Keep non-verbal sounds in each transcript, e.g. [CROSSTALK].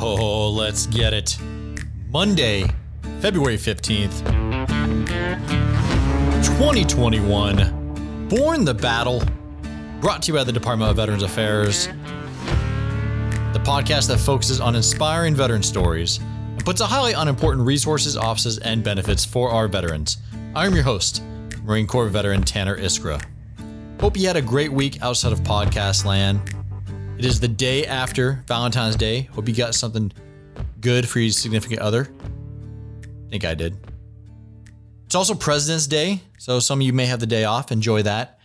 Oh, let's get it. Monday, February 15th, 2021. Born the Battle, brought to you by the Department of Veterans Affairs, the podcast that focuses on inspiring veteran stories and puts a highlight on important resources, offices, and benefits for our veterans. I'm your host, Marine Corps veteran Tanner Iskra. Hope you had a great week outside of podcast land. It is the day after Valentine's Day. Hope you got something good for your significant other. I think I did. It's also President's Day, so some of you may have the day off. Enjoy that.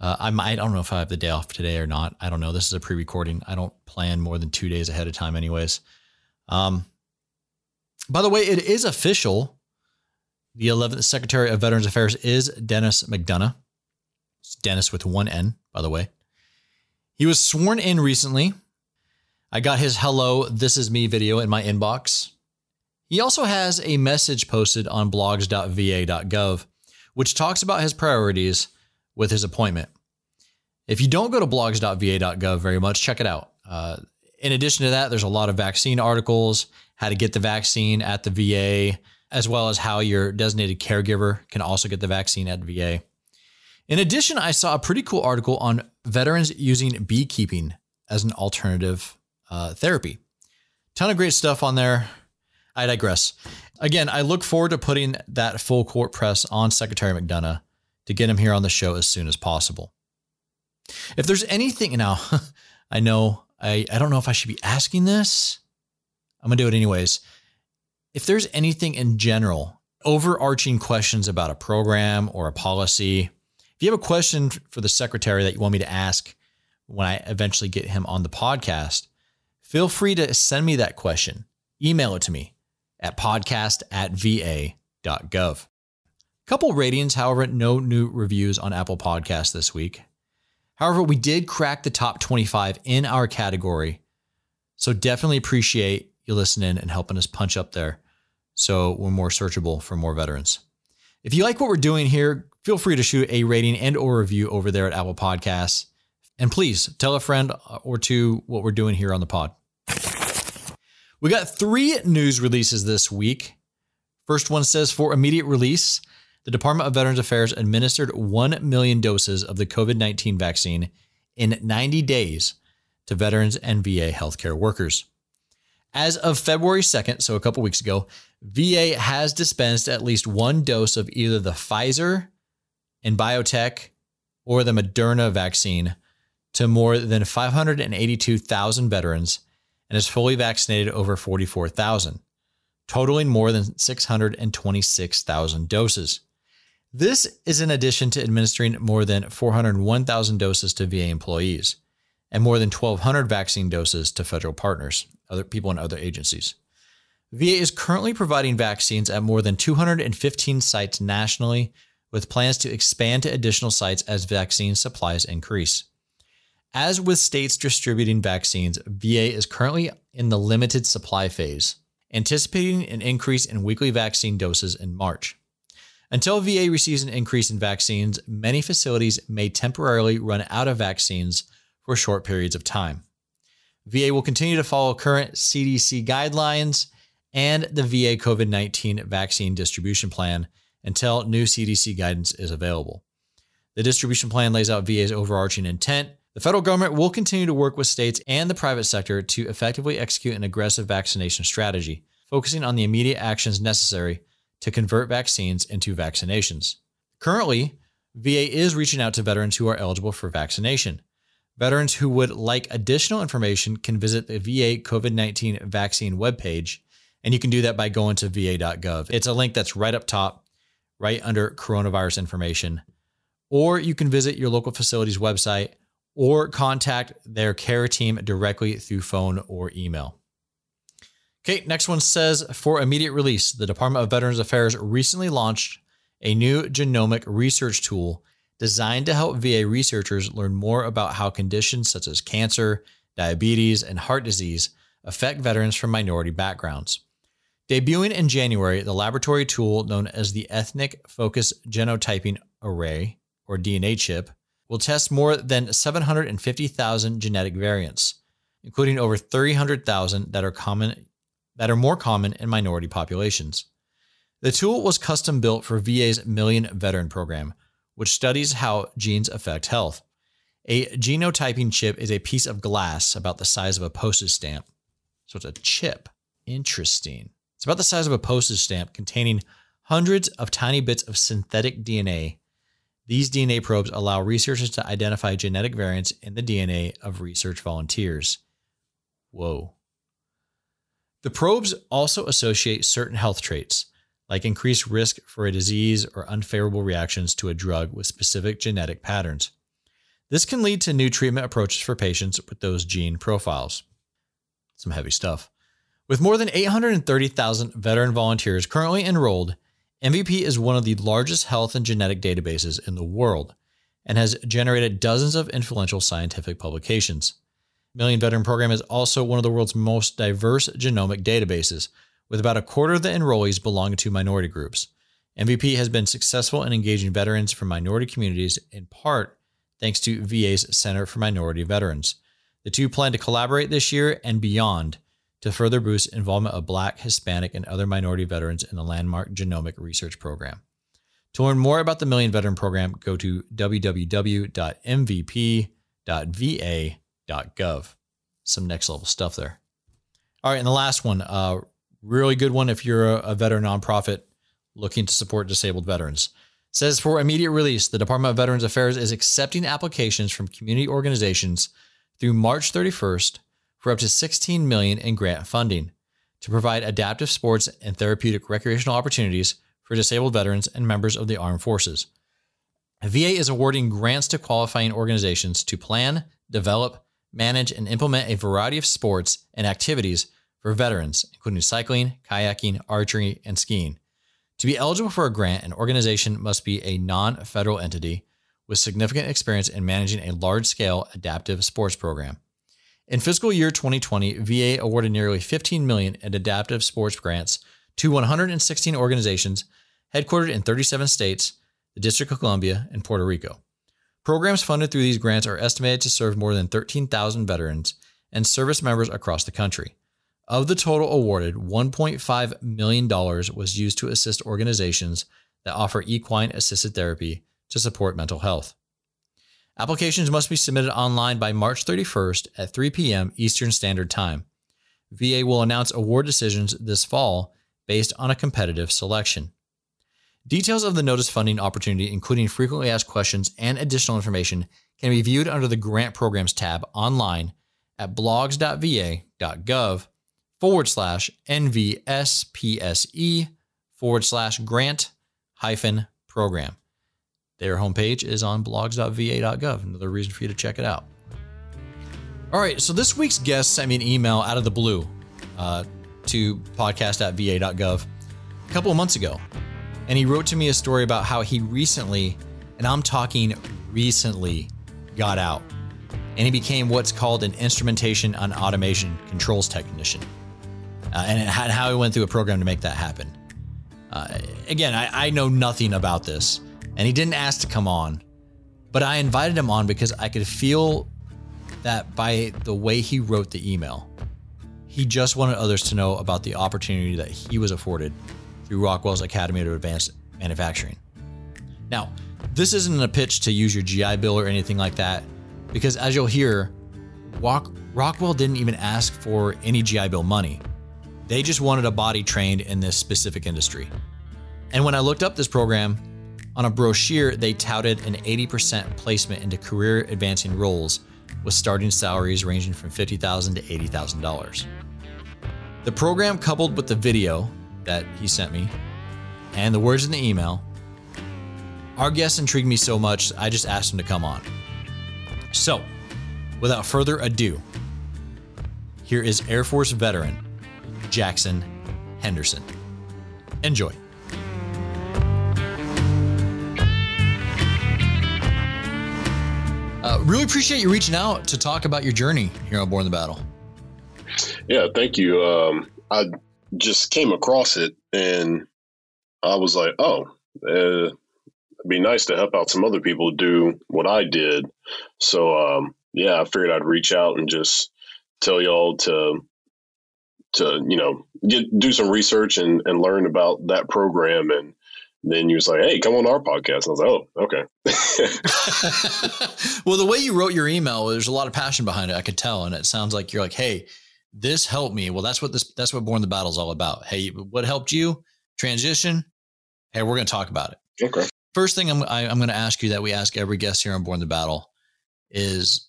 Uh, I might. I don't know if I have the day off today or not. I don't know. This is a pre-recording. I don't plan more than two days ahead of time, anyways. Um, by the way, it is official. The 11th Secretary of Veterans Affairs is Dennis McDonough. It's Dennis with one N, by the way. He was sworn in recently. I got his hello, this is me video in my inbox. He also has a message posted on blogs.va.gov, which talks about his priorities with his appointment. If you don't go to blogs.va.gov very much, check it out. Uh, in addition to that, there's a lot of vaccine articles, how to get the vaccine at the VA, as well as how your designated caregiver can also get the vaccine at VA. In addition, I saw a pretty cool article on veterans using beekeeping as an alternative uh, therapy. Ton of great stuff on there. I digress. Again, I look forward to putting that full court press on Secretary McDonough to get him here on the show as soon as possible. If there's anything now, [LAUGHS] I know I, I don't know if I should be asking this. I'm gonna do it anyways. If there's anything in general, overarching questions about a program or a policy, if you have a question for the secretary that you want me to ask when I eventually get him on the podcast, feel free to send me that question. Email it to me at podcast at va.gov. Couple ratings, however, no new reviews on Apple Podcasts this week. However, we did crack the top 25 in our category. So definitely appreciate you listening and helping us punch up there so we're more searchable for more veterans. If you like what we're doing here, feel free to shoot a rating and or review over there at Apple Podcasts. And please tell a friend or two what we're doing here on the pod. We got three news releases this week. First one says for immediate release, the Department of Veterans Affairs administered 1 million doses of the COVID 19 vaccine in 90 days to veterans and VA healthcare workers. As of February 2nd, so a couple weeks ago, VA has dispensed at least one dose of either the Pfizer, BioNTech or the Moderna vaccine to more than 582,000 veterans and has fully vaccinated over 44,000, totaling more than 626,000 doses. This is in addition to administering more than 401,000 doses to VA employees and more than 1,200 vaccine doses to federal partners, other people in other agencies. VA is currently providing vaccines at more than 215 sites nationally with plans to expand to additional sites as vaccine supplies increase. As with states distributing vaccines, VA is currently in the limited supply phase, anticipating an increase in weekly vaccine doses in March. Until VA receives an increase in vaccines, many facilities may temporarily run out of vaccines for short periods of time. VA will continue to follow current CDC guidelines and the VA COVID 19 vaccine distribution plan until new CDC guidance is available. The distribution plan lays out VA's overarching intent. The federal government will continue to work with states and the private sector to effectively execute an aggressive vaccination strategy, focusing on the immediate actions necessary to convert vaccines into vaccinations. Currently, VA is reaching out to veterans who are eligible for vaccination. Veterans who would like additional information can visit the VA COVID 19 vaccine webpage, and you can do that by going to va.gov. It's a link that's right up top right under coronavirus information. Or you can visit your local facility's website or contact their care team directly through phone or email. Okay, next one says for immediate release, the Department of Veterans Affairs recently launched a new genomic research tool designed to help VA researchers learn more about how conditions such as cancer, diabetes, and heart disease affect veterans from minority backgrounds. Debuting in January, the laboratory tool known as the Ethnic Focus Genotyping Array, or DNA chip, will test more than 750,000 genetic variants, including over 300,000 that are common that are more common in minority populations. The tool was custom built for VA's Million Veteran program, which studies how genes affect health. A genotyping chip is a piece of glass about the size of a postage stamp. So it's a chip. Interesting. It's about the size of a postage stamp containing hundreds of tiny bits of synthetic DNA. These DNA probes allow researchers to identify genetic variants in the DNA of research volunteers. Whoa. The probes also associate certain health traits, like increased risk for a disease or unfavorable reactions to a drug with specific genetic patterns. This can lead to new treatment approaches for patients with those gene profiles. Some heavy stuff. With more than 830,000 veteran volunteers currently enrolled, MVP is one of the largest health and genetic databases in the world and has generated dozens of influential scientific publications. Million Veteran Program is also one of the world's most diverse genomic databases, with about a quarter of the enrollees belonging to minority groups. MVP has been successful in engaging veterans from minority communities in part thanks to VA's Center for Minority Veterans. The two plan to collaborate this year and beyond to further boost involvement of Black, Hispanic, and other minority veterans in the landmark genomic research program. To learn more about the Million Veteran Program, go to www.mvp.va.gov. Some next level stuff there. All right, and the last one, uh, really good one if you're a, a veteran nonprofit looking to support disabled veterans. Says for immediate release, the Department of Veterans Affairs is accepting applications from community organizations through March 31st for up to 16 million in grant funding to provide adaptive sports and therapeutic recreational opportunities for disabled veterans and members of the armed forces. VA is awarding grants to qualifying organizations to plan, develop, manage, and implement a variety of sports and activities for veterans, including cycling, kayaking, archery, and skiing. To be eligible for a grant, an organization must be a non federal entity with significant experience in managing a large scale adaptive sports program. In fiscal year 2020, VA awarded nearly 15 million in adaptive sports grants to 116 organizations headquartered in 37 states, the District of Columbia, and Puerto Rico. Programs funded through these grants are estimated to serve more than 13,000 veterans and service members across the country. Of the total awarded, $1.5 million was used to assist organizations that offer equine assisted therapy to support mental health. Applications must be submitted online by March 31st at 3 p.m. Eastern Standard Time. VA will announce award decisions this fall based on a competitive selection. Details of the notice funding opportunity, including frequently asked questions and additional information, can be viewed under the Grant Programs tab online at blogs.va.gov forward slash NVSPSE forward slash grant hyphen program. Their homepage is on blogs.va.gov. Another reason for you to check it out. All right, so this week's guest sent me an email out of the blue uh, to podcast.va.gov a couple of months ago. And he wrote to me a story about how he recently, and I'm talking recently, got out. And he became what's called an instrumentation and automation controls technician. Uh, and how he went through a program to make that happen. Uh, again, I, I know nothing about this and he didn't ask to come on, but I invited him on because I could feel that by the way he wrote the email, he just wanted others to know about the opportunity that he was afforded through Rockwell's Academy of Advanced Manufacturing. Now, this isn't a pitch to use your GI Bill or anything like that, because as you'll hear, Rockwell didn't even ask for any GI Bill money. They just wanted a body trained in this specific industry. And when I looked up this program, on a brochure, they touted an 80% placement into career advancing roles with starting salaries ranging from 50,000 to $80,000. The program, coupled with the video that he sent me and the words in the email, our guest intrigued me so much, I just asked him to come on. So, without further ado, here is Air Force veteran Jackson Henderson. Enjoy. Uh, really appreciate you reaching out to talk about your journey here on Born the Battle. Yeah, thank you. Um, I just came across it and I was like, oh, uh, it'd be nice to help out some other people do what I did. So, um, yeah, I figured I'd reach out and just tell y'all to to you know get do some research and, and learn about that program and then you was like hey come on our podcast. I was like oh okay. [LAUGHS] Well the way you wrote your email there's a lot of passion behind it i could tell. And it sounds like you're like hey this helped me. Well that's what this that's what born the battle is all about. Hey what helped you? Transition. Hey we're going to talk about it. Okay. First thing i'm I, am i am going to ask you that we ask every guest here on born the battle is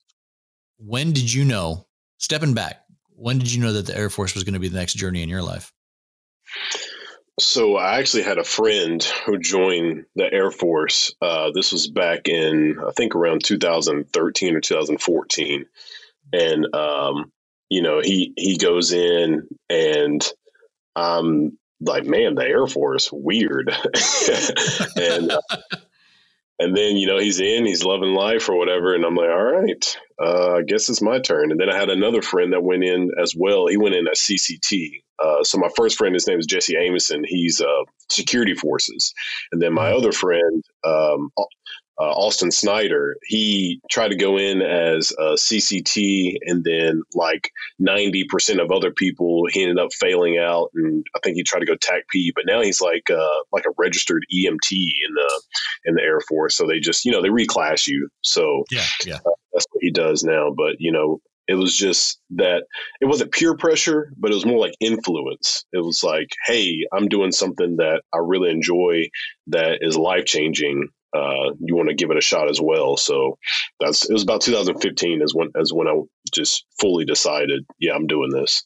when did you know stepping back when did you know that the Air Force was going to be the next journey in your life? So I actually had a friend who joined the Air Force. Uh, this was back in I think around 2013 or 2014, and um, you know he he goes in and I'm like, man, the Air Force weird, [LAUGHS] and uh, [LAUGHS] and then, you know, he's in, he's loving life or whatever. And I'm like, all right, uh, I guess it's my turn. And then I had another friend that went in as well. He went in as CCT. Uh, so my first friend, his name is Jesse Amison. He's uh, security forces. And then my mm-hmm. other friend, um, uh, Austin Snyder, he tried to go in as a CCT, and then like ninety percent of other people, he ended up failing out, and I think he tried to go TACP, but now he's like uh, like a registered EMT in the in the Air Force. So they just you know they reclass you. So yeah, yeah, uh, that's what he does now. But you know, it was just that it wasn't peer pressure, but it was more like influence. It was like, hey, I'm doing something that I really enjoy that is life changing uh, you want to give it a shot as well. So that's it was about 2015 is when as when I just fully decided, yeah, I'm doing this.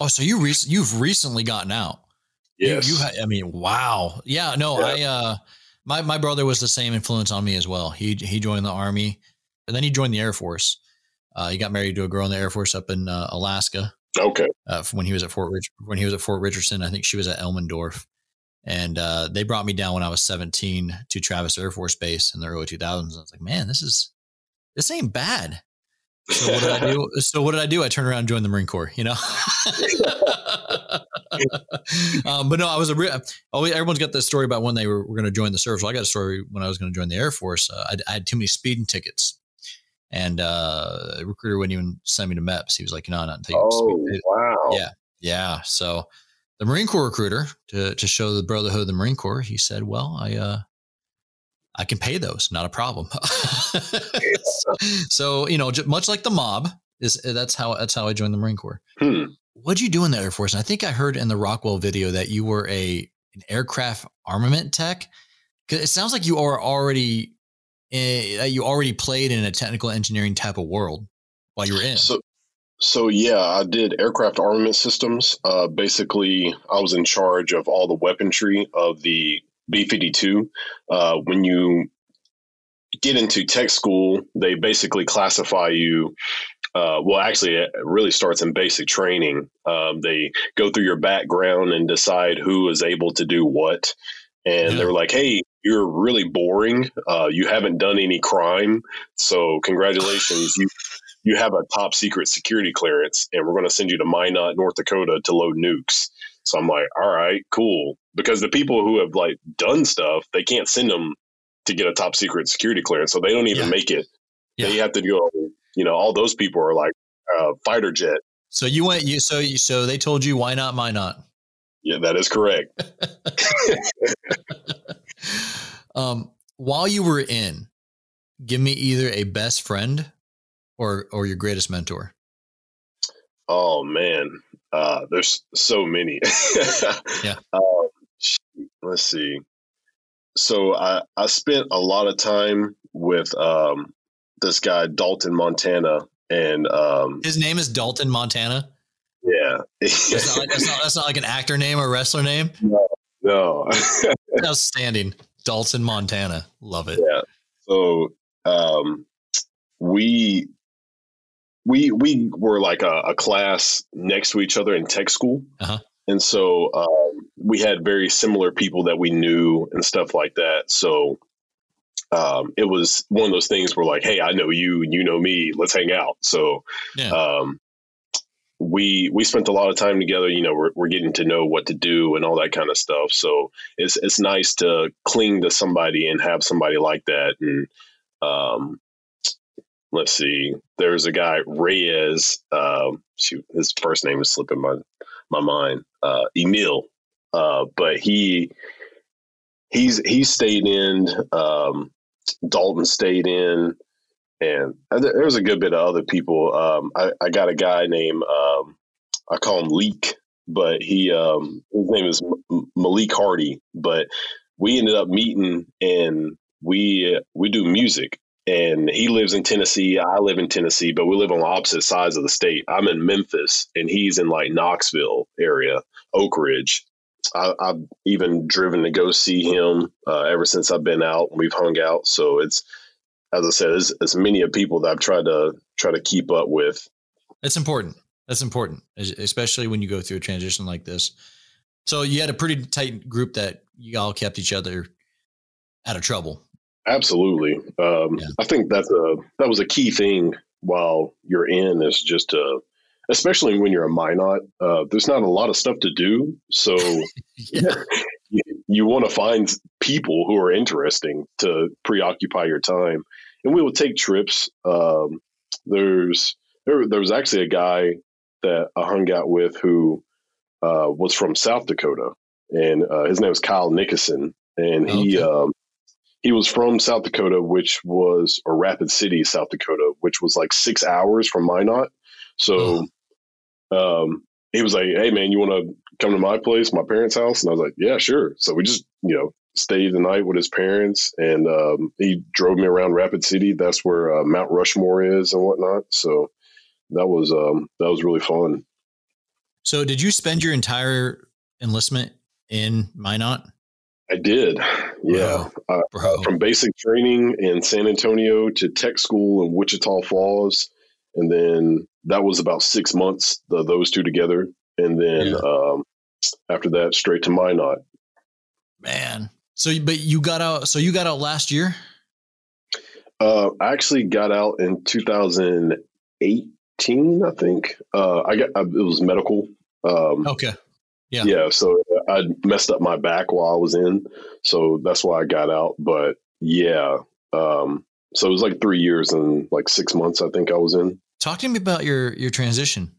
Oh, so you re- you've recently gotten out. Yes. You, you I mean, wow. Yeah, no, yeah. I uh my my brother was the same influence on me as well. He he joined the army and then he joined the Air Force. Uh, he got married to a girl in the Air Force up in uh, Alaska. Okay. Uh, when he was at Fort Rich, when he was at Fort Richardson, I think she was at Elmendorf and uh, they brought me down when I was 17 to Travis Air Force Base in the early 2000s. I was like, man, this is this ain't bad. So what did I do? [LAUGHS] So what did I do? I turned around and joined the Marine Corps. You know. [LAUGHS] um, but no, I was a real. Everyone's got this story about when they were, were going to join the service. Well, I got a story when I was going to join the Air Force. Uh, I, I, had too many speeding tickets, and uh, the recruiter wouldn't even send me to MEPS. He was like, "No, not until you." Oh wow! Yeah, yeah. So the Marine Corps recruiter to to show the brotherhood of the Marine Corps. He said, "Well, I uh, I can pay those, not a problem." [LAUGHS] so you know, much like the mob is that's how that's how I joined the Marine Corps. Hmm. What'd you do in the Air Force? And I think I heard in the Rockwell video that you were a an aircraft armament tech. It sounds like you are already uh, you already played in a technical engineering type of world while you were in. So, so yeah, I did aircraft armament systems. Uh, basically, I was in charge of all the weaponry of the B-52. Uh, when you get into tech school, they basically classify you. Uh, well, actually, it really starts in basic training. Um, they go through your background and decide who is able to do what. And yeah. they're like, "Hey, you're really boring. Uh, you haven't done any crime, so congratulations, you you have a top secret security clearance and we're going to send you to Minot, North Dakota to load nukes. So I'm like, all right, cool. Because the people who have like done stuff, they can't send them to get a top secret security clearance. So they don't even yeah. make it. Yeah. They have to go, you know, all those people are like uh, fighter jet. So you went, you, so you, so they told you why not, why not? Yeah, that is correct. [LAUGHS] [LAUGHS] um, while you were in, give me either a best friend or or your greatest mentor? Oh man, uh, there's so many. [LAUGHS] yeah. Um, let's see. So I I spent a lot of time with um, this guy Dalton Montana, and um, his name is Dalton Montana. Yeah, that's, not like, that's, not, that's not like an actor name or wrestler name. [LAUGHS] No, no. [LAUGHS] outstanding. Dalton Montana, love it. Yeah. So um, we we we were like a, a, class next to each other in tech school, uh-huh. and so um, we had very similar people that we knew and stuff like that. So um, it was one of those things where like, hey, I know you, and you know me, let's hang out. So yeah. um, we we spent a lot of time together. You know, we're, we're getting to know what to do and all that kind of stuff. So it's it's nice to cling to somebody and have somebody like that and um, let's see. There's a guy Reyes. Um, shoot, his first name is slipping my my mind. Uh, Emil, uh, but he he's he stayed in. Um, Dalton stayed in, and there's a good bit of other people. Um, I, I, got a guy named um, I call him Leak, but he um, his name is Malik Hardy. But we ended up meeting, and we we do music. And he lives in Tennessee. I live in Tennessee, but we live on opposite sides of the state. I'm in Memphis, and he's in like Knoxville area, Oak Ridge. I, have even driven to go see him uh, ever since I've been out. We've hung out, so it's as I said, it's, it's many of people that I've tried to try to keep up with. That's important. That's important, especially when you go through a transition like this. So you had a pretty tight group that you all kept each other out of trouble. Absolutely. Um, yeah. I think that's a that was a key thing while you're in is just to especially when you're a Minot, uh, there's not a lot of stuff to do. So [LAUGHS] [LAUGHS] you, you want to find people who are interesting to preoccupy your time. And we will take trips. Um, there's there, there was actually a guy that I hung out with who uh, was from South Dakota, and uh, his name was Kyle Nickerson, and he okay. um, he was from South Dakota, which was or Rapid City, South Dakota, which was like six hours from Minot. So um, he was like, "Hey, man, you want to come to my place, my parents' house?" And I was like, "Yeah, sure." So we just, you know, stayed the night with his parents, and um, he drove me around Rapid City. That's where uh, Mount Rushmore is and whatnot. So that was um, that was really fun. So, did you spend your entire enlistment in Minot? I did. Yeah. Bro. Bro. Uh, from basic training in San Antonio to tech school in Wichita Falls and then that was about six months, the, those two together, and then yeah. um, after that, straight to Minot. Man, so but you got out. So you got out last year. Uh, I actually got out in 2018, I think. Uh, I got I, it was medical. Um, okay. Yeah. Yeah. So I messed up my back while I was in, so that's why I got out. But yeah, um, so it was like three years and like six months, I think I was in. Talk to me about your your transition.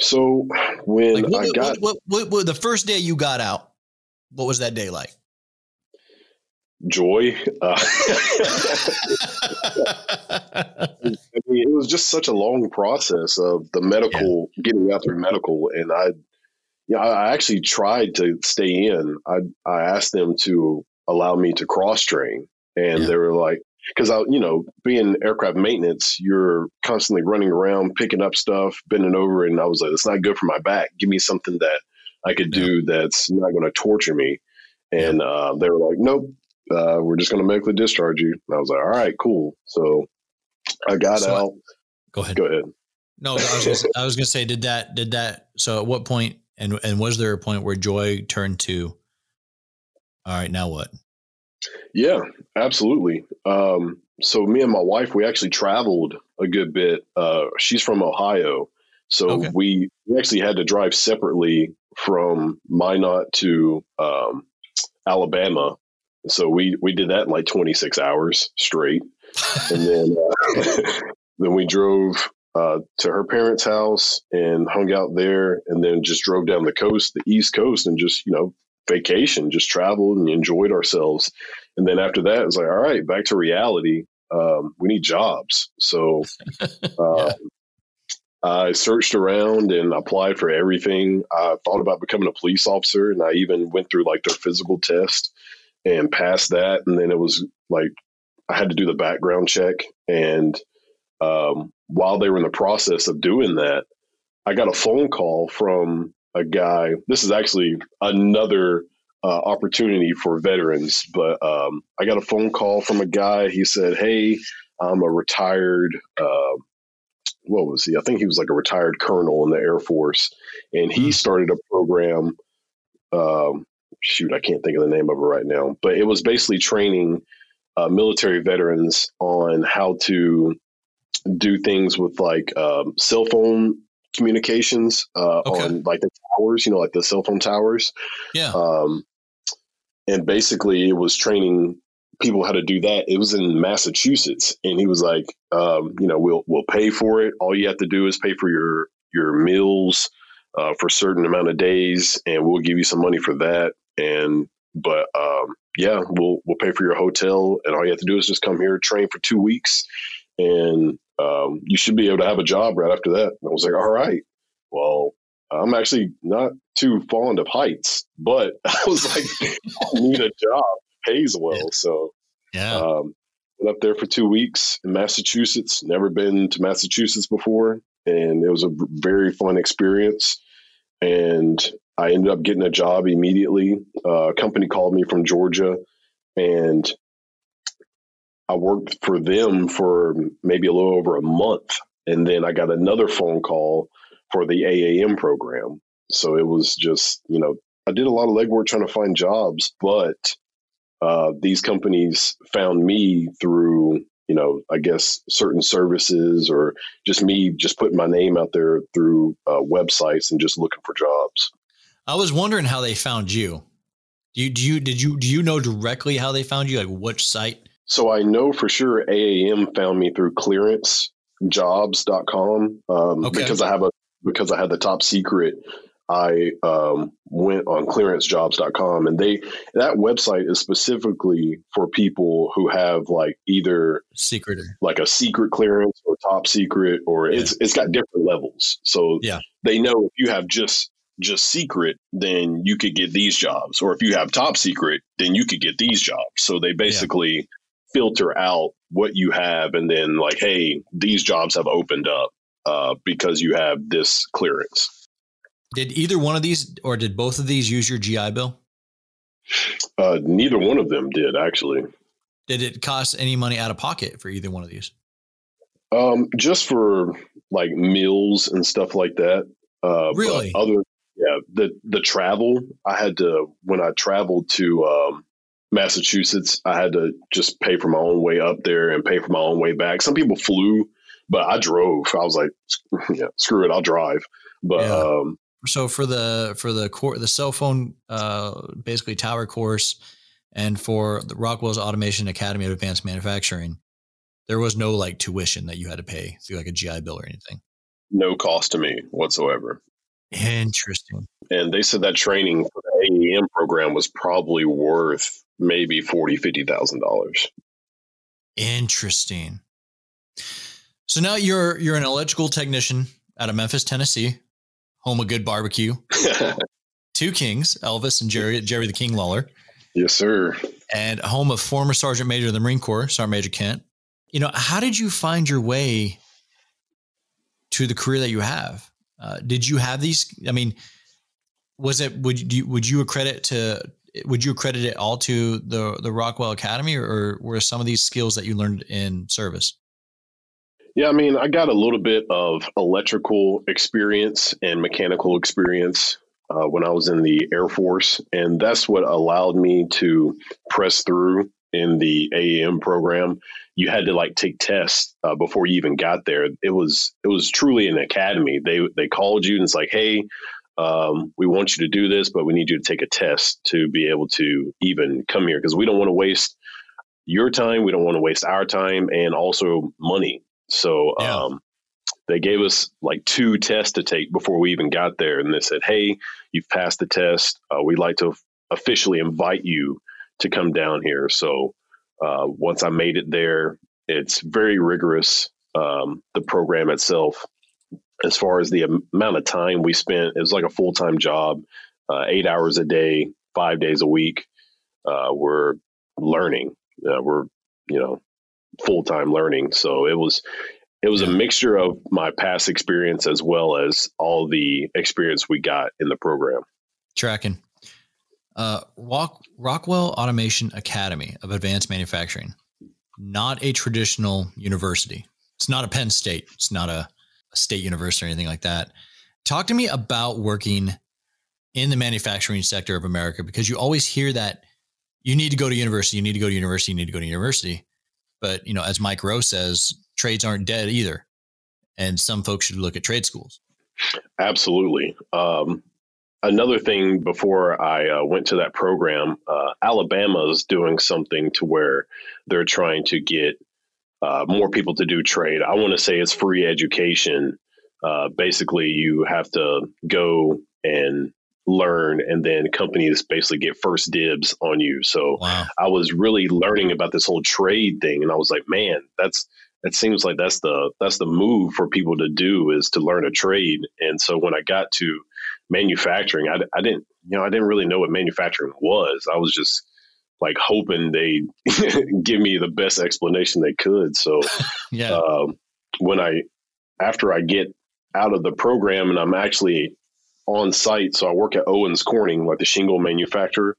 So when like what, I got what, what, what, the first day you got out, what was that day like? Joy. Uh, [LAUGHS] [LAUGHS] I mean, it was just such a long process of the medical yeah. getting out through medical, and I, yeah, I actually tried to stay in. I I asked them to allow me to cross train, and yeah. they were like, because I, you know, being aircraft maintenance, you're constantly running around, picking up stuff, bending over, and I was like, it's not good for my back. Give me something that I could do that's not going to torture me. And uh, they were like, nope, uh, we're just going to medically discharge you. And I was like, all right, cool. So I got so out. Go ahead. Go ahead. No, I was, gonna, I was gonna say, did that, did that, so at what point, and, and was there a point where joy turned to, all right, now what? Yeah, absolutely. Um, so me and my wife, we actually traveled a good bit. Uh, she's from Ohio, so okay. we, we actually had to drive separately from Minot to um, Alabama. So we we did that in like 26 hours straight, and then uh, [LAUGHS] then we drove uh, to her parents' house and hung out there, and then just drove down the coast, the East Coast, and just you know vacation, just traveled and enjoyed ourselves. And then after that, it's like, all right, back to reality. Um, we need jobs. So uh, [LAUGHS] yeah. I searched around and applied for everything. I thought about becoming a police officer, and I even went through like their physical test and passed that. And then it was like I had to do the background check. And um, while they were in the process of doing that, I got a phone call from a guy. This is actually another uh, opportunity for veterans, but um, I got a phone call from a guy. He said, "Hey, I'm a retired. Uh, what was he? I think he was like a retired colonel in the Air Force, and he hmm. started a program. Um, shoot, I can't think of the name of it right now, but it was basically training uh, military veterans on how to do things with like um, cell phone communications uh, okay. on like the towers, you know, like the cell phone towers. Yeah. Um, and basically, it was training people how to do that. It was in Massachusetts, and he was like, um, you know, we'll we'll pay for it. All you have to do is pay for your your meals uh, for a certain amount of days, and we'll give you some money for that. And but um, yeah, we'll we'll pay for your hotel, and all you have to do is just come here, train for two weeks, and um, you should be able to have a job right after that. And I was like, all right, well, I'm actually not too fond of heights, but [LAUGHS] I was like, I need a job, pays well, so yeah. Um, went up there for two weeks in Massachusetts. Never been to Massachusetts before, and it was a very fun experience. And I ended up getting a job immediately. Uh, a company called me from Georgia, and I worked for them for maybe a little over a month. And then I got another phone call for the AAM program. So it was just, you know, I did a lot of legwork trying to find jobs, but uh, these companies found me through, you know, I guess certain services or just me just putting my name out there through uh, websites and just looking for jobs. I was wondering how they found you. Do you, do you did you do you know directly how they found you? Like which site? So I know for sure AAM found me through clearancejobs.com um, okay. because I have a because I had the top secret. I um, went on clearancejobs.com and they that website is specifically for people who have like either secret like a secret clearance or top secret or yeah. it's it's got different levels. So yeah. they know if you have just just secret, then you could get these jobs. Or if you have top secret, then you could get these jobs. So they basically. Filter out what you have and then like, hey, these jobs have opened up uh, because you have this clearance. Did either one of these or did both of these use your GI Bill? Uh, neither one of them did actually. Did it cost any money out of pocket for either one of these? Um, just for like meals and stuff like that. Uh, really? Other yeah, the the travel I had to when I traveled to um, Massachusetts, I had to just pay for my own way up there and pay for my own way back. Some people flew, but I drove. I was like, [LAUGHS] yeah, screw it, I'll drive. But yeah. um, so for the for the core the cell phone uh, basically tower course and for the Rockwell's Automation Academy of Advanced Manufacturing, there was no like tuition that you had to pay through like a GI Bill or anything. No cost to me whatsoever. Interesting. And they said that training for AEM program was probably worth maybe forty, fifty thousand dollars. Interesting. So now you're you're an electrical technician out of Memphis, Tennessee, home of good barbecue. [LAUGHS] Two kings, Elvis and Jerry Jerry the King Lawler. Yes, sir. And home of former Sergeant Major of the Marine Corps, Sergeant Major Kent. You know, how did you find your way to the career that you have? Uh, did you have these? I mean, was it would you would you accredit to would you accredit it all to the the Rockwell Academy, or, or were some of these skills that you learned in service? Yeah, I mean, I got a little bit of electrical experience and mechanical experience uh, when I was in the Air Force, and that's what allowed me to press through in the AAM program you had to like take tests uh, before you even got there. It was it was truly an academy. They they called you and it's like, hey, um, we want you to do this, but we need you to take a test to be able to even come here because we don't want to waste your time. We don't want to waste our time and also money. So yeah. um, they gave us like two tests to take before we even got there, and they said, hey, you've passed the test. Uh, we'd like to officially invite you to come down here. So uh, once I made it there, it's very rigorous. Um, the program itself, as far as the amount of time we spent, it was like a full time job, uh, eight hours a day, five days a week. Uh, we're learning. Uh, we're you know full time learning. So it was it was a mixture of my past experience as well as all the experience we got in the program. Tracking. Uh, Rock, Rockwell Automation Academy of Advanced Manufacturing, not a traditional university. It's not a Penn State. It's not a, a state university or anything like that. Talk to me about working in the manufacturing sector of America because you always hear that you need to go to university, you need to go to university, you need to go to university. But you know, as Mike Rowe says, trades aren't dead either, and some folks should look at trade schools. Absolutely. Um, another thing before I uh, went to that program, uh, Alabama is doing something to where they're trying to get uh, more people to do trade. I want to say it's free education. Uh, basically, you have to go and learn, and then companies basically get first dibs on you. So wow. I was really learning about this whole trade thing, and I was like, man, that's it seems like that's the that's the move for people to do is to learn a trade. And so when I got to manufacturing, I, I didn't you know I didn't really know what manufacturing was. I was just like hoping they [LAUGHS] give me the best explanation they could. So [LAUGHS] yeah, um, when I after I get out of the program and I'm actually on site, so I work at Owens Corning, like the shingle manufacturer.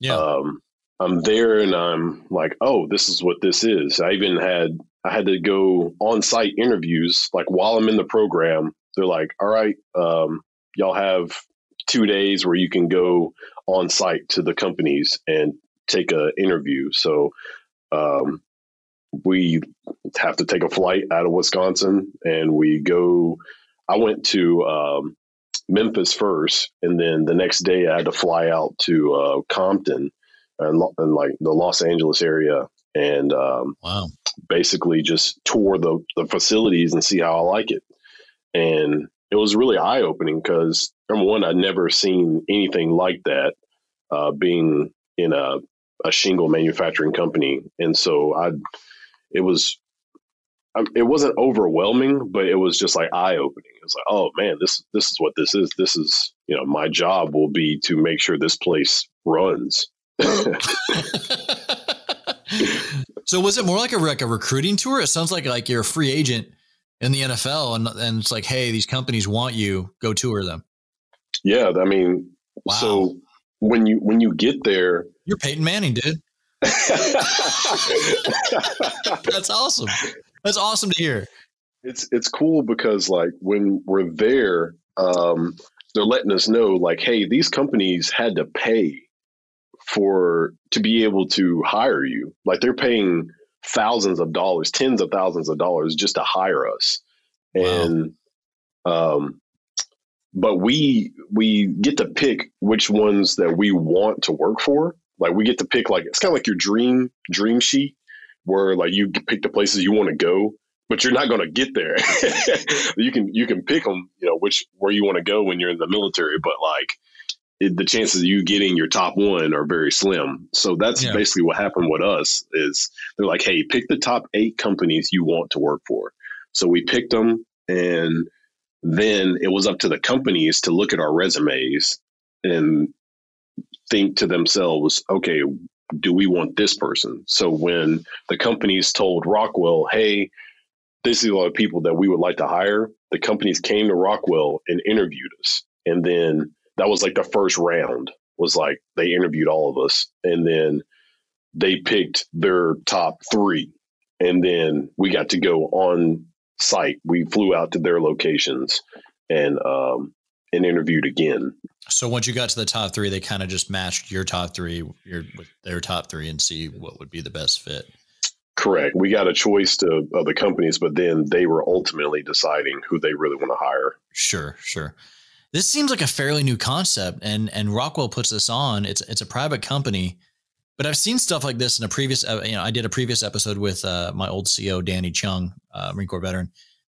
Yeah. Um, I'm there and I'm like, oh, this is what this is. I even had I had to go on site interviews like while I'm in the program. They're like, all right, um, y'all have two days where you can go on site to the companies and take a interview. So um, we have to take a flight out of Wisconsin and we go. I went to um, Memphis first, and then the next day I had to fly out to uh, Compton and, and, like the Los Angeles area, and um, wow, basically just tour the the facilities and see how I like it. And it was really eye opening because number one, I'd never seen anything like that, uh, being in a a shingle manufacturing company, and so I, it was, um, it wasn't overwhelming, but it was just like eye opening. It was like, oh man, this this is what this is. This is you know my job will be to make sure this place runs. [LAUGHS] so was it more like a like a recruiting tour? It sounds like like you're a free agent in the NFL, and and it's like, hey, these companies want you, go tour them. Yeah, I mean, wow. so when you when you get there, you're Peyton Manning, dude. [LAUGHS] That's awesome. That's awesome to hear. It's it's cool because like when we're there, um, they're letting us know like, hey, these companies had to pay for to be able to hire you. Like they're paying thousands of dollars, tens of thousands of dollars just to hire us. Wow. And um but we we get to pick which ones that we want to work for. Like we get to pick like it's kind of like your dream dream sheet where like you pick the places you want to go, but you're not going to get there. [LAUGHS] you can you can pick them, you know, which where you want to go when you're in the military, but like it, the chances of you getting your top one are very slim. So that's yeah. basically what happened with us is they're like, hey, pick the top eight companies you want to work for. So we picked them and then it was up to the companies to look at our resumes and think to themselves, okay, do we want this person? So when the companies told Rockwell, hey, this is a lot of people that we would like to hire, the companies came to Rockwell and interviewed us. And then that was like the first round was like they interviewed all of us and then they picked their top three and then we got to go on site. We flew out to their locations and um and interviewed again. So once you got to the top three they kind of just matched your top three your with their top three and see what would be the best fit. Correct. We got a choice to, of the companies but then they were ultimately deciding who they really want to hire. Sure sure. This seems like a fairly new concept, and and Rockwell puts this on. It's it's a private company, but I've seen stuff like this in a previous. Uh, you know, I did a previous episode with uh, my old CO Danny Chung, uh, Marine Corps veteran.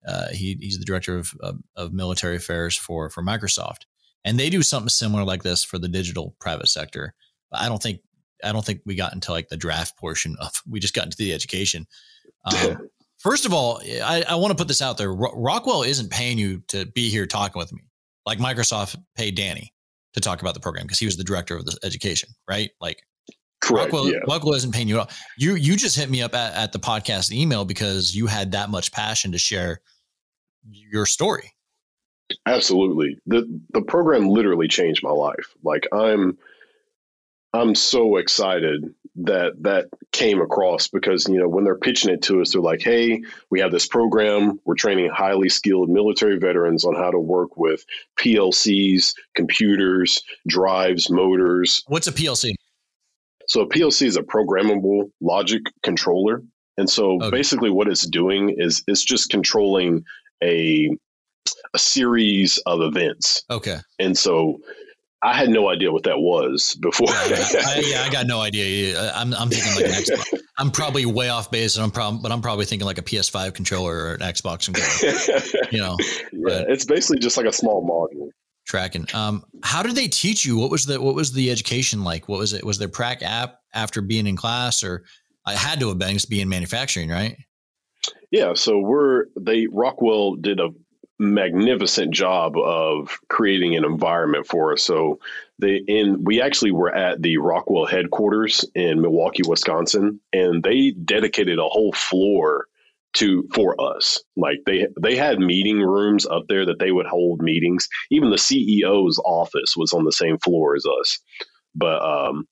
Uh, he he's the director of, of, of military affairs for for Microsoft, and they do something similar like this for the digital private sector. But I don't think I don't think we got into like the draft portion of. [LAUGHS] We just got into the education. [LAUGHS] Um, first of all, I, I want to put this out there. Rockwell isn't paying you to be here talking with me like Microsoft paid Danny to talk about the program because he was the director of the education, right? Like Correct. Rockwell, yeah. Rockwell isn't paying you all. You you just hit me up at, at the podcast email because you had that much passion to share your story. Absolutely. The the program literally changed my life. Like I'm I'm so excited that that came across because you know when they're pitching it to us they're like hey we have this program we're training highly skilled military veterans on how to work with plcs computers drives motors what's a plc so a plc is a programmable logic controller and so okay. basically what it's doing is it's just controlling a a series of events okay and so I had no idea what that was before. yeah, I, [LAUGHS] yeah, I got no idea. I'm, I'm thinking like an Xbox. [LAUGHS] I'm probably way off base, and I'm probably, but I'm probably thinking like a PS5 controller or an Xbox controller. you know, [LAUGHS] yeah, it's basically just like a small module. Tracking. Um, how did they teach you? What was the what was the education like? What was it? Was there prac app after being in class, or I had to have been in manufacturing, right? Yeah, so we're they Rockwell did a magnificent job of creating an environment for us. So they in we actually were at the Rockwell headquarters in Milwaukee, Wisconsin, and they dedicated a whole floor to for us. Like they they had meeting rooms up there that they would hold meetings. Even the CEO's office was on the same floor as us. But um,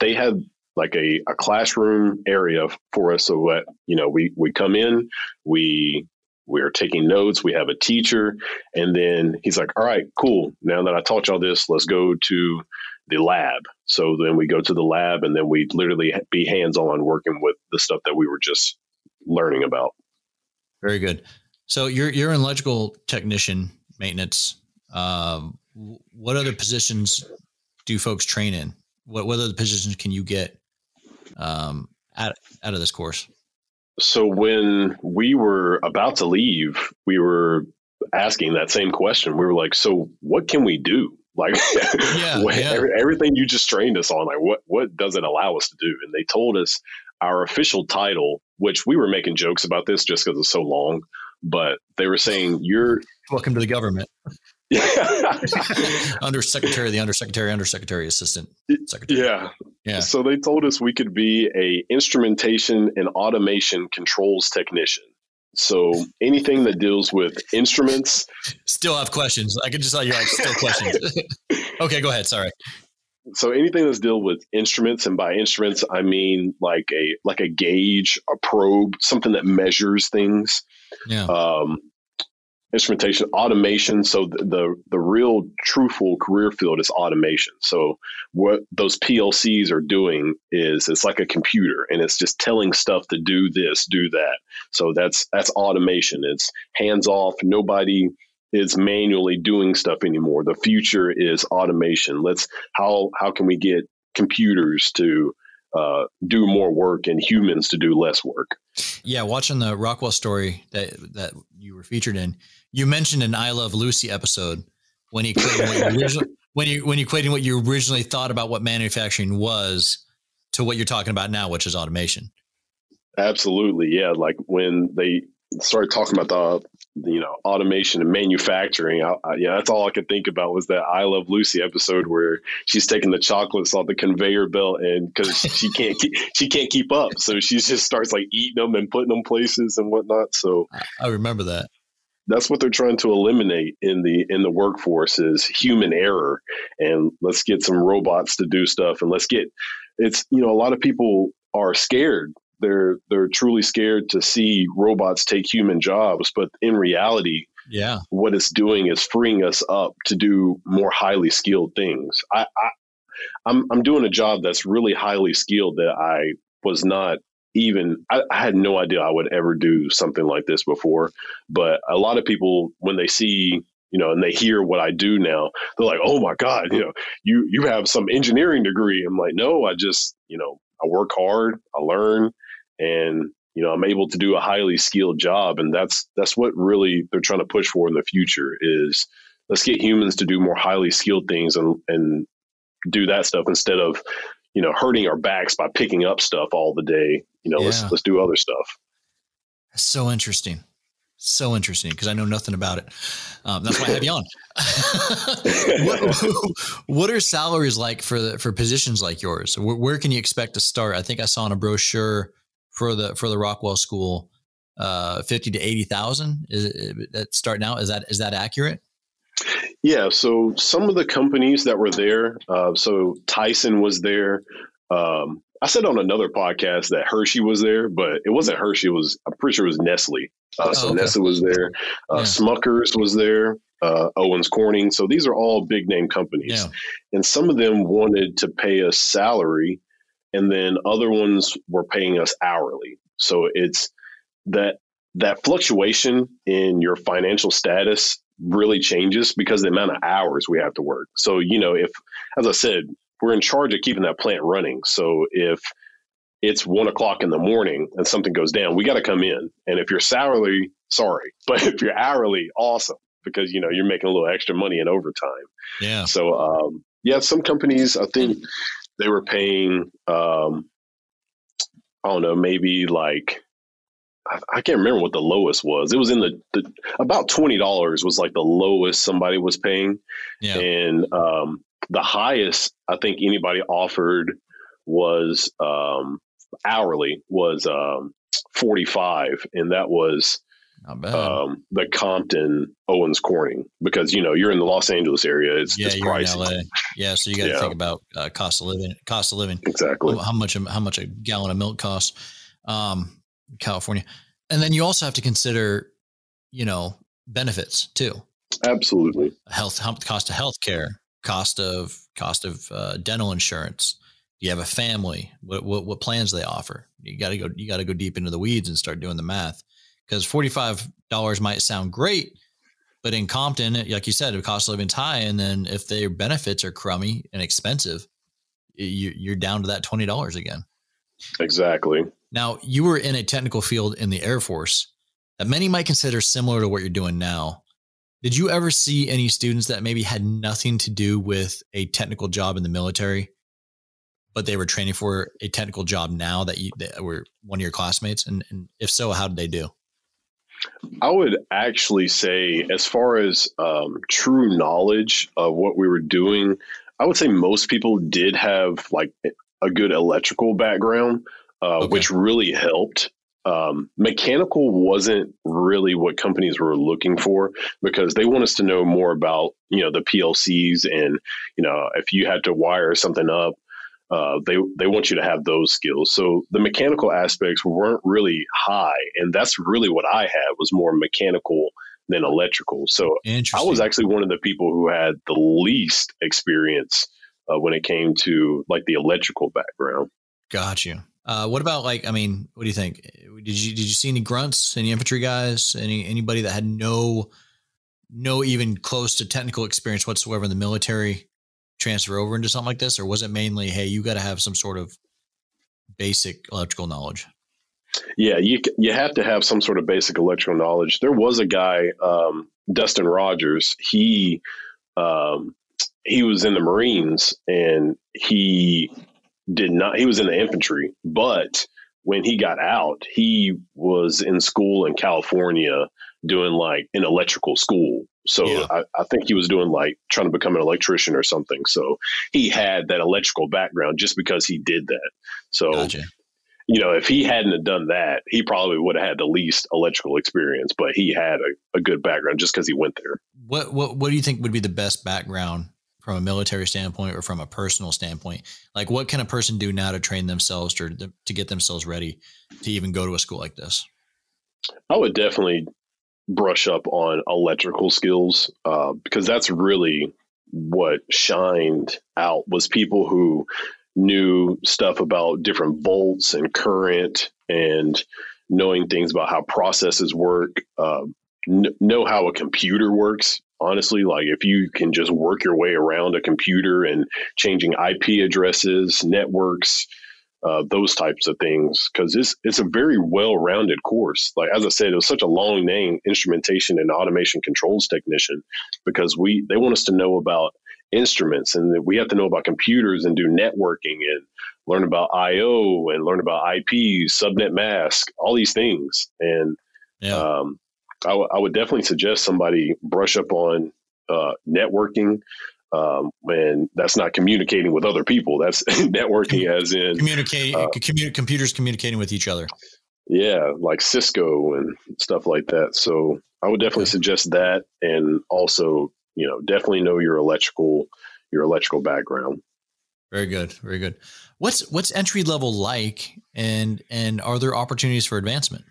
they had like a, a classroom area for us so that you know we we come in we we're taking notes we have a teacher and then he's like all right cool now that i taught y'all this let's go to the lab so then we go to the lab and then we literally be hands-on working with the stuff that we were just learning about very good so you're you're an electrical technician maintenance um, what other positions do folks train in what, what other positions can you get um, out, out of this course? So when we were about to leave, we were asking that same question. We were like, "So what can we do? Like, yeah, [LAUGHS] yeah. everything you just trained us on, like what what does it allow us to do?" And they told us our official title, which we were making jokes about this just because it's so long, but they were saying you're [LAUGHS] welcome to the government. [LAUGHS] [LAUGHS] under secretary, the undersecretary, undersecretary, assistant secretary. Assistant. Yeah. Yeah. So they told us we could be a instrumentation and automation controls technician. So anything that deals with instruments. Still have questions. I could just tell you like still questions. okay, go ahead. Sorry. So anything that's deal with instruments, and by instruments I mean like a like a gauge, a probe, something that measures things. Yeah. Um, instrumentation automation so the, the, the real truthful career field is automation so what those plcs are doing is it's like a computer and it's just telling stuff to do this do that so that's that's automation it's hands off nobody is manually doing stuff anymore the future is automation let's how how can we get computers to uh, do more work and humans to do less work. Yeah, watching the Rockwell story that that you were featured in, you mentioned an I Love Lucy episode when you equated what you [LAUGHS] when you when you equating what you originally thought about what manufacturing was to what you're talking about now, which is automation. Absolutely, yeah. Like when they started talking about the you know automation and manufacturing. I, I, yeah that's all i could think about was that i love lucy episode where she's taking the chocolates off the conveyor belt and because she [LAUGHS] can't keep, she can't keep up. So she just starts like eating them and putting them places and whatnot. So i remember that. that's what they're trying to eliminate in the in the workforce is human error. And let's get some robots to do stuff and let's get it's you know a lot of people are scared they're they're truly scared to see robots take human jobs but in reality yeah what it's doing is freeing us up to do more highly skilled things i, I I'm, I'm doing a job that's really highly skilled that I was not even I, I, had no idea I would ever do something like this before. But a lot of people, when they see, you know, and they hear what I do now, they're like, "Oh my God, you know, you you have some engineering degree." I'm like, "No, I just, you know, I work hard, I learn, and you know, I'm able to do a highly skilled job." And that's that's what really they're trying to push for in the future is let's get humans to do more highly skilled things and and do that stuff instead of you know hurting our backs by picking up stuff all the day you know, yeah. let's let's do other stuff. So interesting. So interesting because I know nothing about it. Um, that's why I have you on. [LAUGHS] what, [LAUGHS] what, are salaries like for the for positions like yours? Where, where, can you expect to start? I think I saw in a brochure for the for the Rockwell School, uh, fifty to eighty thousand. Is that starting out? Is that is that accurate? Yeah. So some of the companies that were there, uh, so Tyson was there. Um, I said on another podcast that Hershey was there, but it wasn't Hershey. It was I'm pretty sure it was Nestle. Uh, so oh, okay. Nestle was there. Uh, yeah. Smuckers was there. Uh, Owens Corning. So these are all big name companies, yeah. and some of them wanted to pay a salary, and then other ones were paying us hourly. So it's that that fluctuation in your financial status really changes because the amount of hours we have to work. So, you know, if, as I said, we're in charge of keeping that plant running. So if it's one o'clock in the morning and something goes down, we got to come in. And if you're salary, sorry, [LAUGHS] but if you're hourly, awesome because you know you're making a little extra money in overtime. Yeah. So um, yeah, some companies I think they were paying um, I don't know maybe like I, I can't remember what the lowest was. It was in the, the about twenty dollars was like the lowest somebody was paying, Yeah. and um, the highest I think anybody offered was um, hourly was um, forty five, and that was. Um, the Compton Owens Corning because you know you're in the Los Angeles area. It's, yeah, it's you're pricey. in LA. Yeah, so you got to Yeah. think about uh, cost of living. Cost of living. Exactly. How much? How much a gallon of milk costs? Um, California, and then you also have to consider, you know, benefits too. Absolutely. Health, cost of health care, cost of cost of uh, dental insurance. Do you have a family? What, what what plans they offer? You got to go. You got to go deep into the weeds and start doing the math. Because forty five dollars might sound great, but in Compton, like you said, the cost of living's high, and then if their benefits are crummy and expensive, you, you're down to that twenty dollars again. Exactly. Now, you were in a technical field in the Air Force that many might consider similar to what you're doing now. Did you ever see any students that maybe had nothing to do with a technical job in the military, but they were training for a technical job now that you that were one of your classmates? And, and if so, how did they do? I would actually say, as far as um, true knowledge of what we were doing, I would say most people did have like a good electrical background, uh, Okay. which really helped. Um, mechanical wasn't really what companies were looking for because they want us to know more about you know the PLCs and you know if you had to wire something up, uh, they they want you to have those skills. So the mechanical aspects weren't really high, and that's really what I had was more mechanical than electrical. So I was actually one of the people who had the least experience uh, when it came to like the electrical background. Got you. Uh, what about like? I mean, what do you think? Did you did you see any grunts, any infantry guys, any anybody that had no, no even close to technical experience whatsoever in the military, transfer over into something like this, or was it mainly, hey, you got to have some sort of basic electrical knowledge? Yeah, you you have to have some sort of basic electrical knowledge. There was a guy, um, Dustin Rogers. He um, he was in the Marines and he did not. He was in the infantry, but when he got out, he was in school in California doing like an electrical school. So Yeah. I, I think he was doing like trying to become an electrician or something. So he had that electrical background just because he did that. So Gotcha. you know, if he hadn't have done that, he probably would have had the least electrical experience, but he had a, a good background just because he went there. What what what do you think would be the best background from a military standpoint or from a personal standpoint? Like, what can a person do now to train themselves to to get themselves ready to even go to a school like this? I would definitely brush up on electrical skills uh, because that's really what shined out was people who knew stuff about different volts and current and knowing things about how processes work uh, kn- know how a computer works honestly. Like if you can just work your way around a computer and changing ip addresses networks uh, those types of things because it's it's a very well-rounded course. Like as I said, it was such a long name, instrumentation and automation controls technician, because we they want us to know about instruments and we have to know about computers and do networking and learn about I/O and learn about IP, subnet mask, all these things. And Yeah, um, I, w- I would definitely suggest somebody brush up on uh, networking. Um, and that's not communicating with other people. That's [LAUGHS] networking, as in communicate uh, computers communicating with each other. yeah, like Cisco and stuff like that. So I would definitely Okay. suggest that, and also, you know, definitely know your electrical your electrical background. Very good, very good. What's what's entry level like, and and are there opportunities for advancement?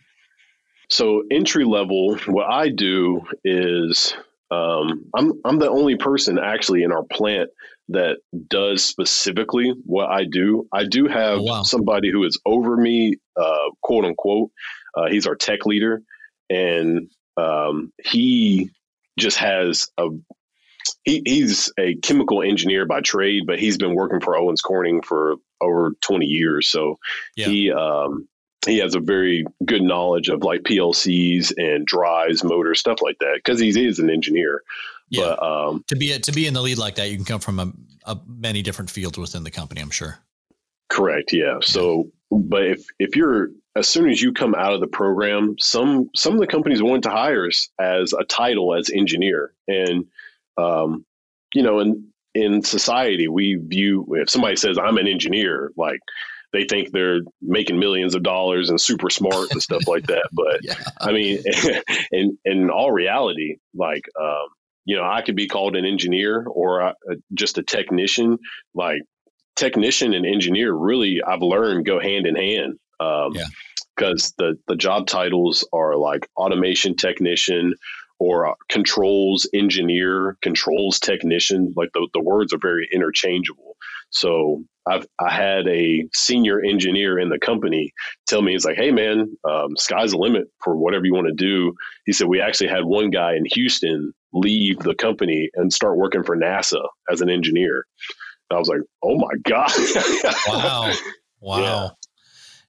So entry level, what I do is um, I'm I'm the only person actually in our plant that does specifically what I do. I do have Oh, wow. somebody who is over me, uh, quote unquote. Uh, he's our tech leader, and um, he just has a he, he's a chemical engineer by trade, but he's been working for Owens Corning for over 20 years. So yeah. he um, he has a very good knowledge of like PLCs and drives, motors, stuff like that, because he is an engineer. Yeah. But, um, to be a, to be in the lead like that, you can come from a, a, many different fields within the company. I'm sure. Correct. Yeah. So, but if if you're as soon as you come out of the program, some some of the companies want to hire us as a title as engineer, and um, you know, in in society, we view if somebody says I'm an engineer, like they think they're making millions of dollars and super smart and stuff like that. But [LAUGHS] yeah. I mean, [LAUGHS] in in all reality, like um, you know, I could be called an engineer or a, just a technician. Like technician and engineer, really, I've learned go hand in hand. Um, yeah because the the job titles are like automation technician or controls engineer, controls technician. Like the, the words are very interchangeable. So I've I had a senior engineer in the company tell me, he's like, hey man, um, sky's the limit for whatever you want to do. He said we actually had one guy in Houston leave the company and start working for NASA as an engineer. I was like, oh my god! [LAUGHS] wow, wow. Yeah.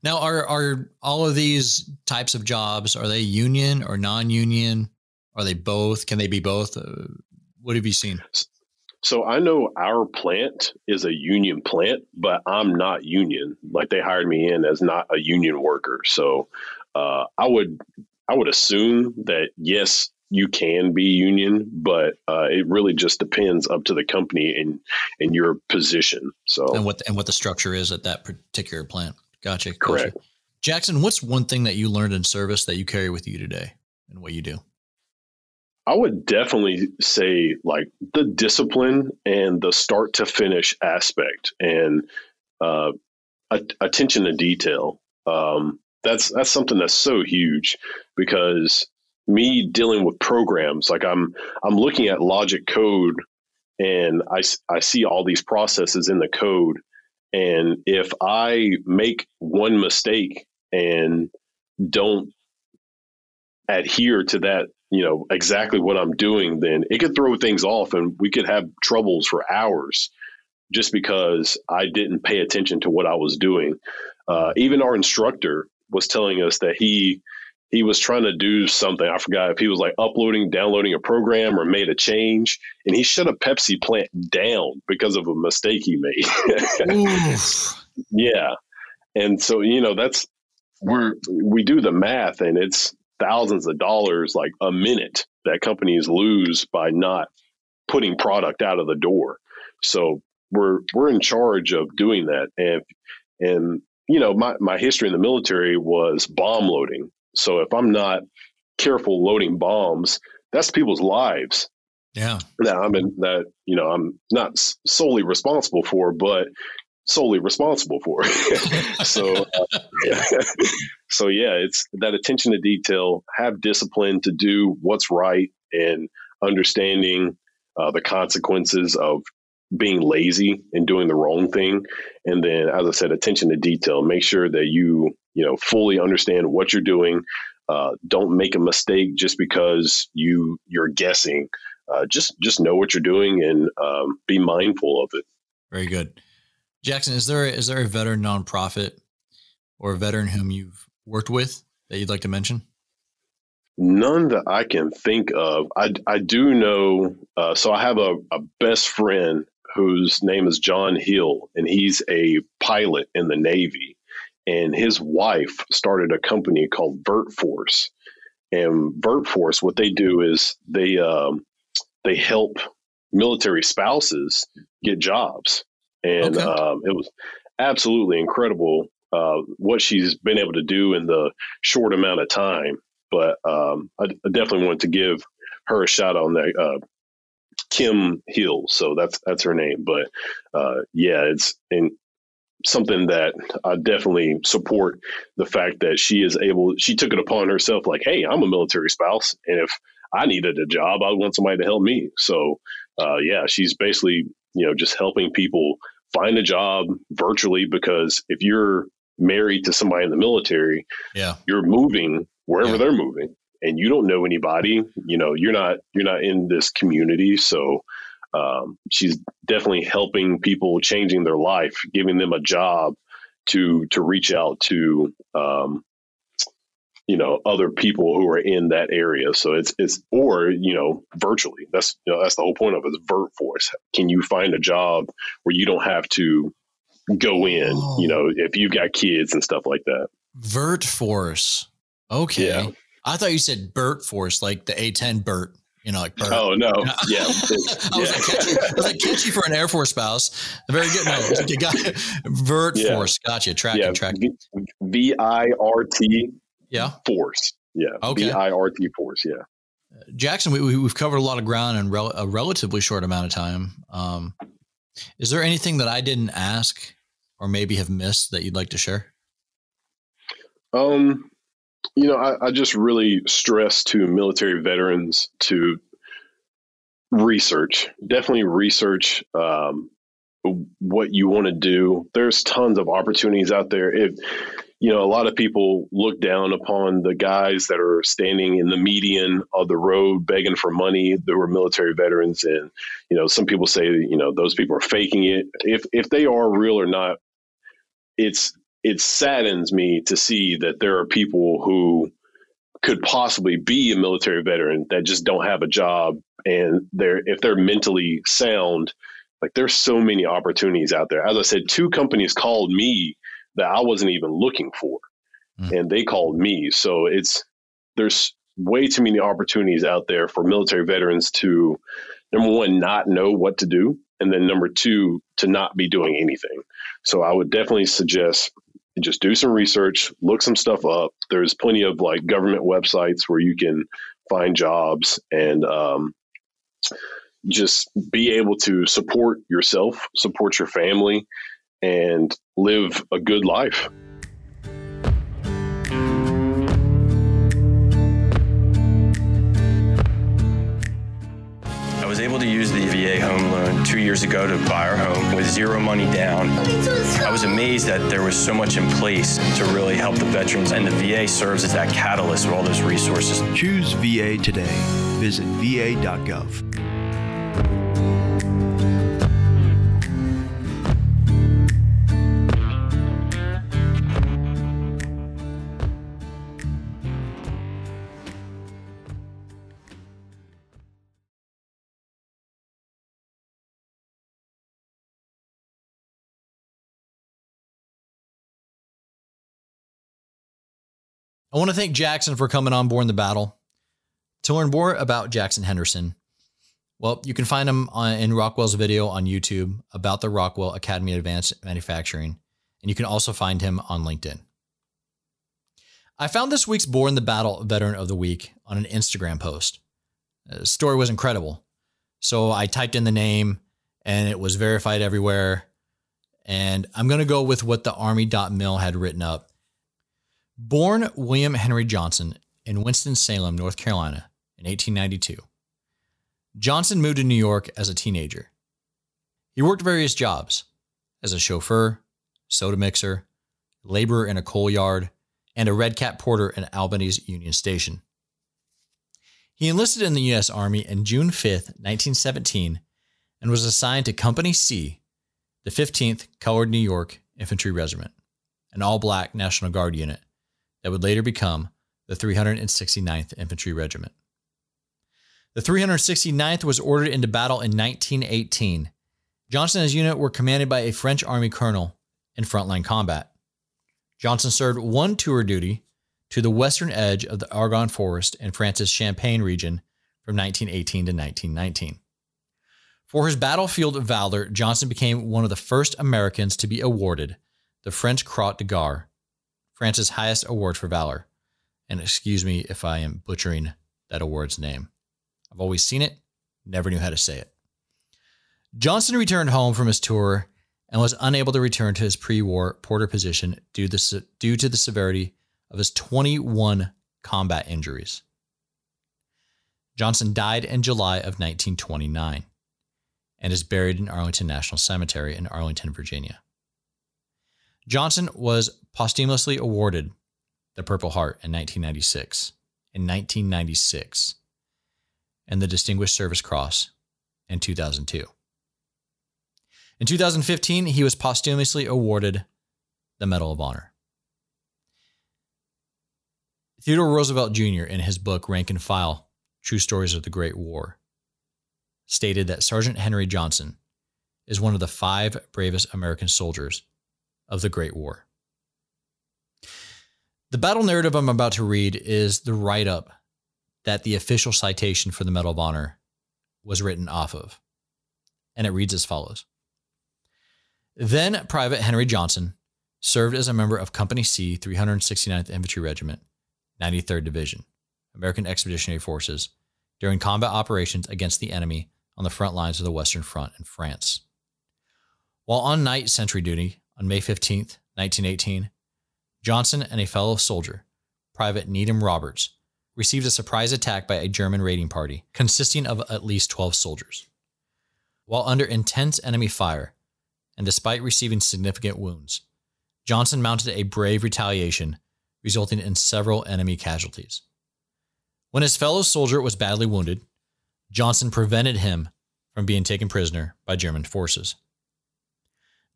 Now, are are all of these types of jobs are they union or non-union? Are they both? Can they be both? Uh, what have you seen? So I know our plant is a union plant, but I'm not union. Like they hired me in as not a union worker. So uh, I would I would assume that yes, you can be union, but uh, it really just depends up to the company and and your position. So and what and what the structure is at that particular plant. Gotcha. Correct. Gotcha. Jackson, what's one thing that you learned in service that you carry with you today and what you do? I would definitely say like the discipline and the start to finish aspect and uh, attention to detail. Um, that's that's something that's so huge because me dealing with programs like I'm I'm looking at logic code and I, I see all these processes in the code and if I make one mistake and don't adhere to that you know exactly what I'm doing, then it could throw things off, and we could have troubles for hours just because I didn't pay attention to what I was doing. Uh, even our instructor was telling us that he he was trying to do something. I forgot if he was like uploading, downloading a program or made a change, and he shut a Pepsi plant down because of a mistake he made. [LAUGHS] yeah, and so you know that's we're we do the math, and it's thousands of dollars like a minute that companies lose by not putting product out of the door. So we're we're in charge of doing that. And and you know, my, my history in the military was bomb loading. So if I'm not careful loading bombs, that's people's lives. Yeah. That I'm in that, you know, I'm not solely responsible for, but solely responsible for. [LAUGHS] so, uh, yeah. [LAUGHS] so yeah, it's that attention to detail, have discipline to do what's right and understanding uh, the consequences of being lazy and doing the wrong thing. And then, as I said, attention to detail, make sure that you, you know, fully understand what you're doing. Uh, don't make a mistake just because you you're guessing. Uh, just just know what you're doing and um, be mindful of it. Very good. Jackson, is there is there a veteran nonprofit or a veteran whom you've worked with that you'd like to mention? None that I can think of. I, I do know. Uh, so I have a, a best friend whose name is John Hill, and he's a pilot in the Navy. And his wife started a company called VirtForce. And VirtForce, what they do is they um, they help military spouses get jobs and okay. um, it was absolutely incredible uh, what she's been able to do in the short amount of time. But um, I, I, definitely wanted to give her a shout out on that. Uh, Kim Hill, so that's that's her name. But uh, yeah, it's in something that I definitely support the fact that she is able. She took it upon herself, like, hey, I'm a military spouse, and if I needed a job, I want somebody to help me. So uh, yeah, she's basically you know, just helping people find a job virtually because if you're married to somebody in the military, yeah, you're moving wherever yeah. they're moving. and you don't know anybody, you know, you're not you're not in this community, so um, she's definitely helping people changing their life, giving them a job to to reach out to um, you know other people who are in that area. So it's it's or you know virtually. That's you know, that's the whole point of it. Is virt force Can you find a job where you don't have to go in? Oh. You know, oh. if you've got kids and stuff like that. virt force Okay. Yeah. I thought you said Burt Force, like the A10 Burt. You know, like Burt. Oh no, [LAUGHS] yeah. I, was yeah. like, catchy. I was like catchy for an Air Force spouse. Very good. No, [LAUGHS] you got Vert yeah. Force. Gotcha. Tracking, yeah. tracking. V I R T. Yeah. Force. Yeah. Okay. V I R T Force. Yeah. Jackson, we, we've covered a lot of ground in rel- a relatively short amount of time. Um, is there anything that I didn't ask or maybe have missed that you'd like to share? Um, you know, I, I just really stress to military veterans to research, definitely research um, what you want to do. There's tons of opportunities out there. If you know, a lot of people look down upon the guys that are standing in the median of the road begging for money. That were military veterans, and you know, some people say you know those people are faking it. If if they are real or not, it's it saddens me to see that there are people who could possibly be a military veteran that just don't have a job and they're if they're mentally sound like there's so many opportunities out there as i said two companies called me that i wasn't even looking for mm. and they called me so it's there's way too many opportunities out there for military veterans to number one not know what to do and then number two to not be doing anything so i would definitely suggest just do some research, look some stuff up. There's plenty of like government websites where you can find jobs and um, just be able to support yourself, support your family, and live a good life. I was able to use the VA home loan two years ago to buy our home with zero money down. I was amazed that there was so much in place to really help the veterans, and the VA serves as that catalyst of all those resources. Choose VA today. Visit va.gov. I want to thank Jackson for coming on Born the Battle. To learn more about Jackson Henderson, well, you can find him on, in Rockwell's video on YouTube about the Rockwell Academy of Advanced Manufacturing, and you can also find him on LinkedIn. I found this week's Born the Battle Veteran of the Week on an Instagram post. The story was incredible. So I typed in the name and it was verified everywhere. And I'm going to go with what the Army.mil had written up Born William Henry Johnson in Winston-Salem, North Carolina in 1892. Johnson moved to New York as a teenager. He worked various jobs as a chauffeur, soda mixer, laborer in a coal yard, and a red cap porter in Albany's Union Station. He enlisted in the U.S. Army in June 5, 1917, and was assigned to Company C, the 15th Colored New York Infantry Regiment, an all black National Guard unit that would later become the 369th Infantry Regiment. The 369th was ordered into battle in 1918. Johnson and his unit were commanded by a French Army colonel in frontline combat. Johnson served one tour duty to the western edge of the Argonne Forest in France's Champagne region from 1918 to 1919. For his battlefield valor, Johnson became one of the first Americans to be awarded the French Croix de Guerre France's highest award for valor. And excuse me if I am butchering that award's name. I've always seen it, never knew how to say it. Johnson returned home from his tour and was unable to return to his pre war porter position due, the, due to the severity of his 21 combat injuries. Johnson died in July of 1929 and is buried in Arlington National Cemetery in Arlington, Virginia. Johnson was posthumously awarded the Purple Heart in 1996, in 1996 and the Distinguished Service Cross in 2002. In 2015, he was posthumously awarded the Medal of Honor. Theodore Roosevelt Jr., in his book Rank and File True Stories of the Great War, stated that Sergeant Henry Johnson is one of the five bravest American soldiers of the Great War. The battle narrative I'm about to read is the write up that the official citation for the Medal of Honor was written off of. And it reads as follows Then Private Henry Johnson served as a member of Company C, 369th Infantry Regiment, 93rd Division, American Expeditionary Forces, during combat operations against the enemy on the front lines of the Western Front in France. While on night sentry duty on May 15, 1918, Johnson and a fellow soldier, Private Needham Roberts, received a surprise attack by a German raiding party consisting of at least 12 soldiers. While under intense enemy fire, and despite receiving significant wounds, Johnson mounted a brave retaliation, resulting in several enemy casualties. When his fellow soldier was badly wounded, Johnson prevented him from being taken prisoner by German forces.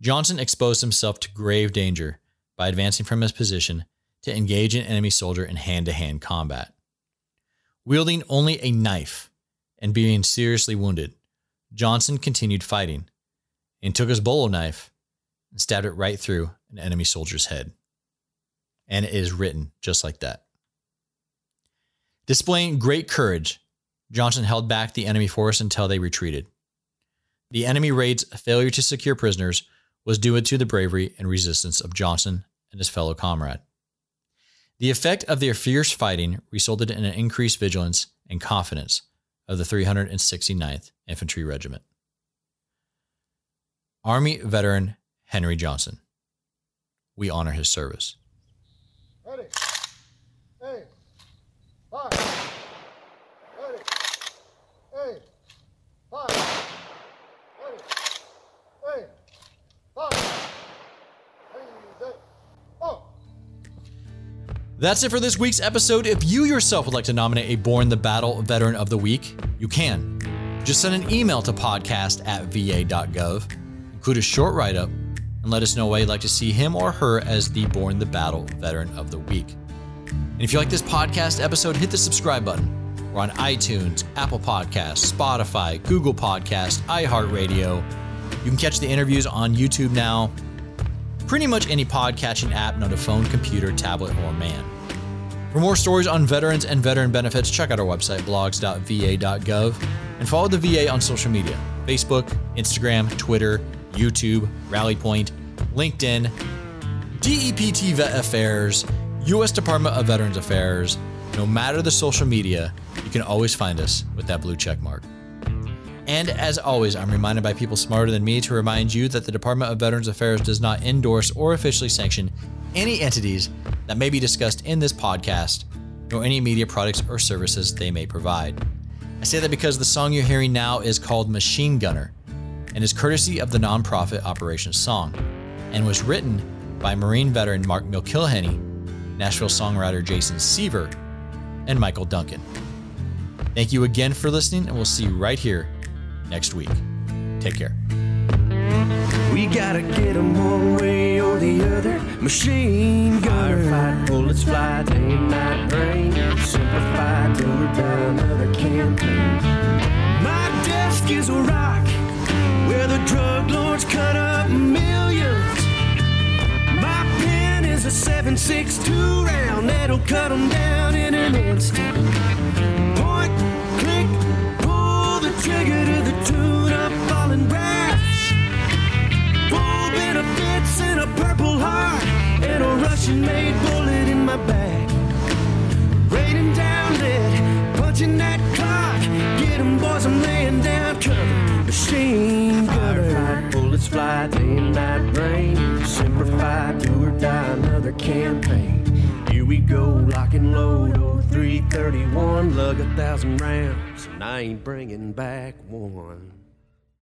Johnson exposed himself to grave danger by advancing from his position to engage an enemy soldier in hand to hand combat. Wielding only a knife and being seriously wounded, Johnson continued fighting and took his bolo knife and stabbed it right through an enemy soldier's head. And it is written just like that. Displaying great courage, Johnson held back the enemy force until they retreated. The enemy raid's failure to secure prisoners was due to the bravery and resistance of Johnson and his fellow comrade. The effect of their fierce fighting resulted in an increased vigilance and confidence of the 369th Infantry Regiment. Army veteran Henry Johnson. We honor his service. Ready. Hey. Five. Ready. Hey. Five. Ready. Hey. Five. That's it for this week's episode. If you yourself would like to nominate a Born the Battle Veteran of the Week, you can. Just send an email to podcast at va.gov, include a short write up, and let us know why you'd like to see him or her as the Born the Battle Veteran of the Week. And if you like this podcast episode, hit the subscribe button. We're on iTunes, Apple Podcasts, Spotify, Google Podcasts, iHeartRadio. You can catch the interviews on YouTube now. Pretty much any podcatching app known to phone, computer, tablet, or man. For more stories on veterans and veteran benefits, check out our website, blogs.va.gov, and follow the VA on social media Facebook, Instagram, Twitter, YouTube, RallyPoint, LinkedIn, DEPT Vet Affairs, U.S. Department of Veterans Affairs. No matter the social media, you can always find us with that blue check mark. And as always, I'm reminded by people smarter than me to remind you that the Department of Veterans Affairs does not endorse or officially sanction any entities that may be discussed in this podcast, nor any media products or services they may provide. I say that because the song you're hearing now is called Machine Gunner and is courtesy of the nonprofit Operation Song and was written by Marine veteran Mark Milkilhenny, Nashville songwriter Jason Seaver, and Michael Duncan. Thank you again for listening, and we'll see you right here next week. Take care. We gotta get them one way or the other. Machine gunner. Firefight, bullets fly, day and night brain. Simplify till we're done another campaign. My desk is a rock where the drug lords cut up millions. My pen is a 7.62 round that'll cut them down in an instant. Point, click, pull the trigger to the tune of falling brass purple heart and a Russian made bullet in my back. Raining down lead, punching that clock. Get 'em, boys, I'm laying down cover. Machine gunner. Bullets fly, day and night rain. Simplify, do or die, another campaign. Here we go, lock and load, 0331. Lug a thousand rounds, and I ain't bringing back one.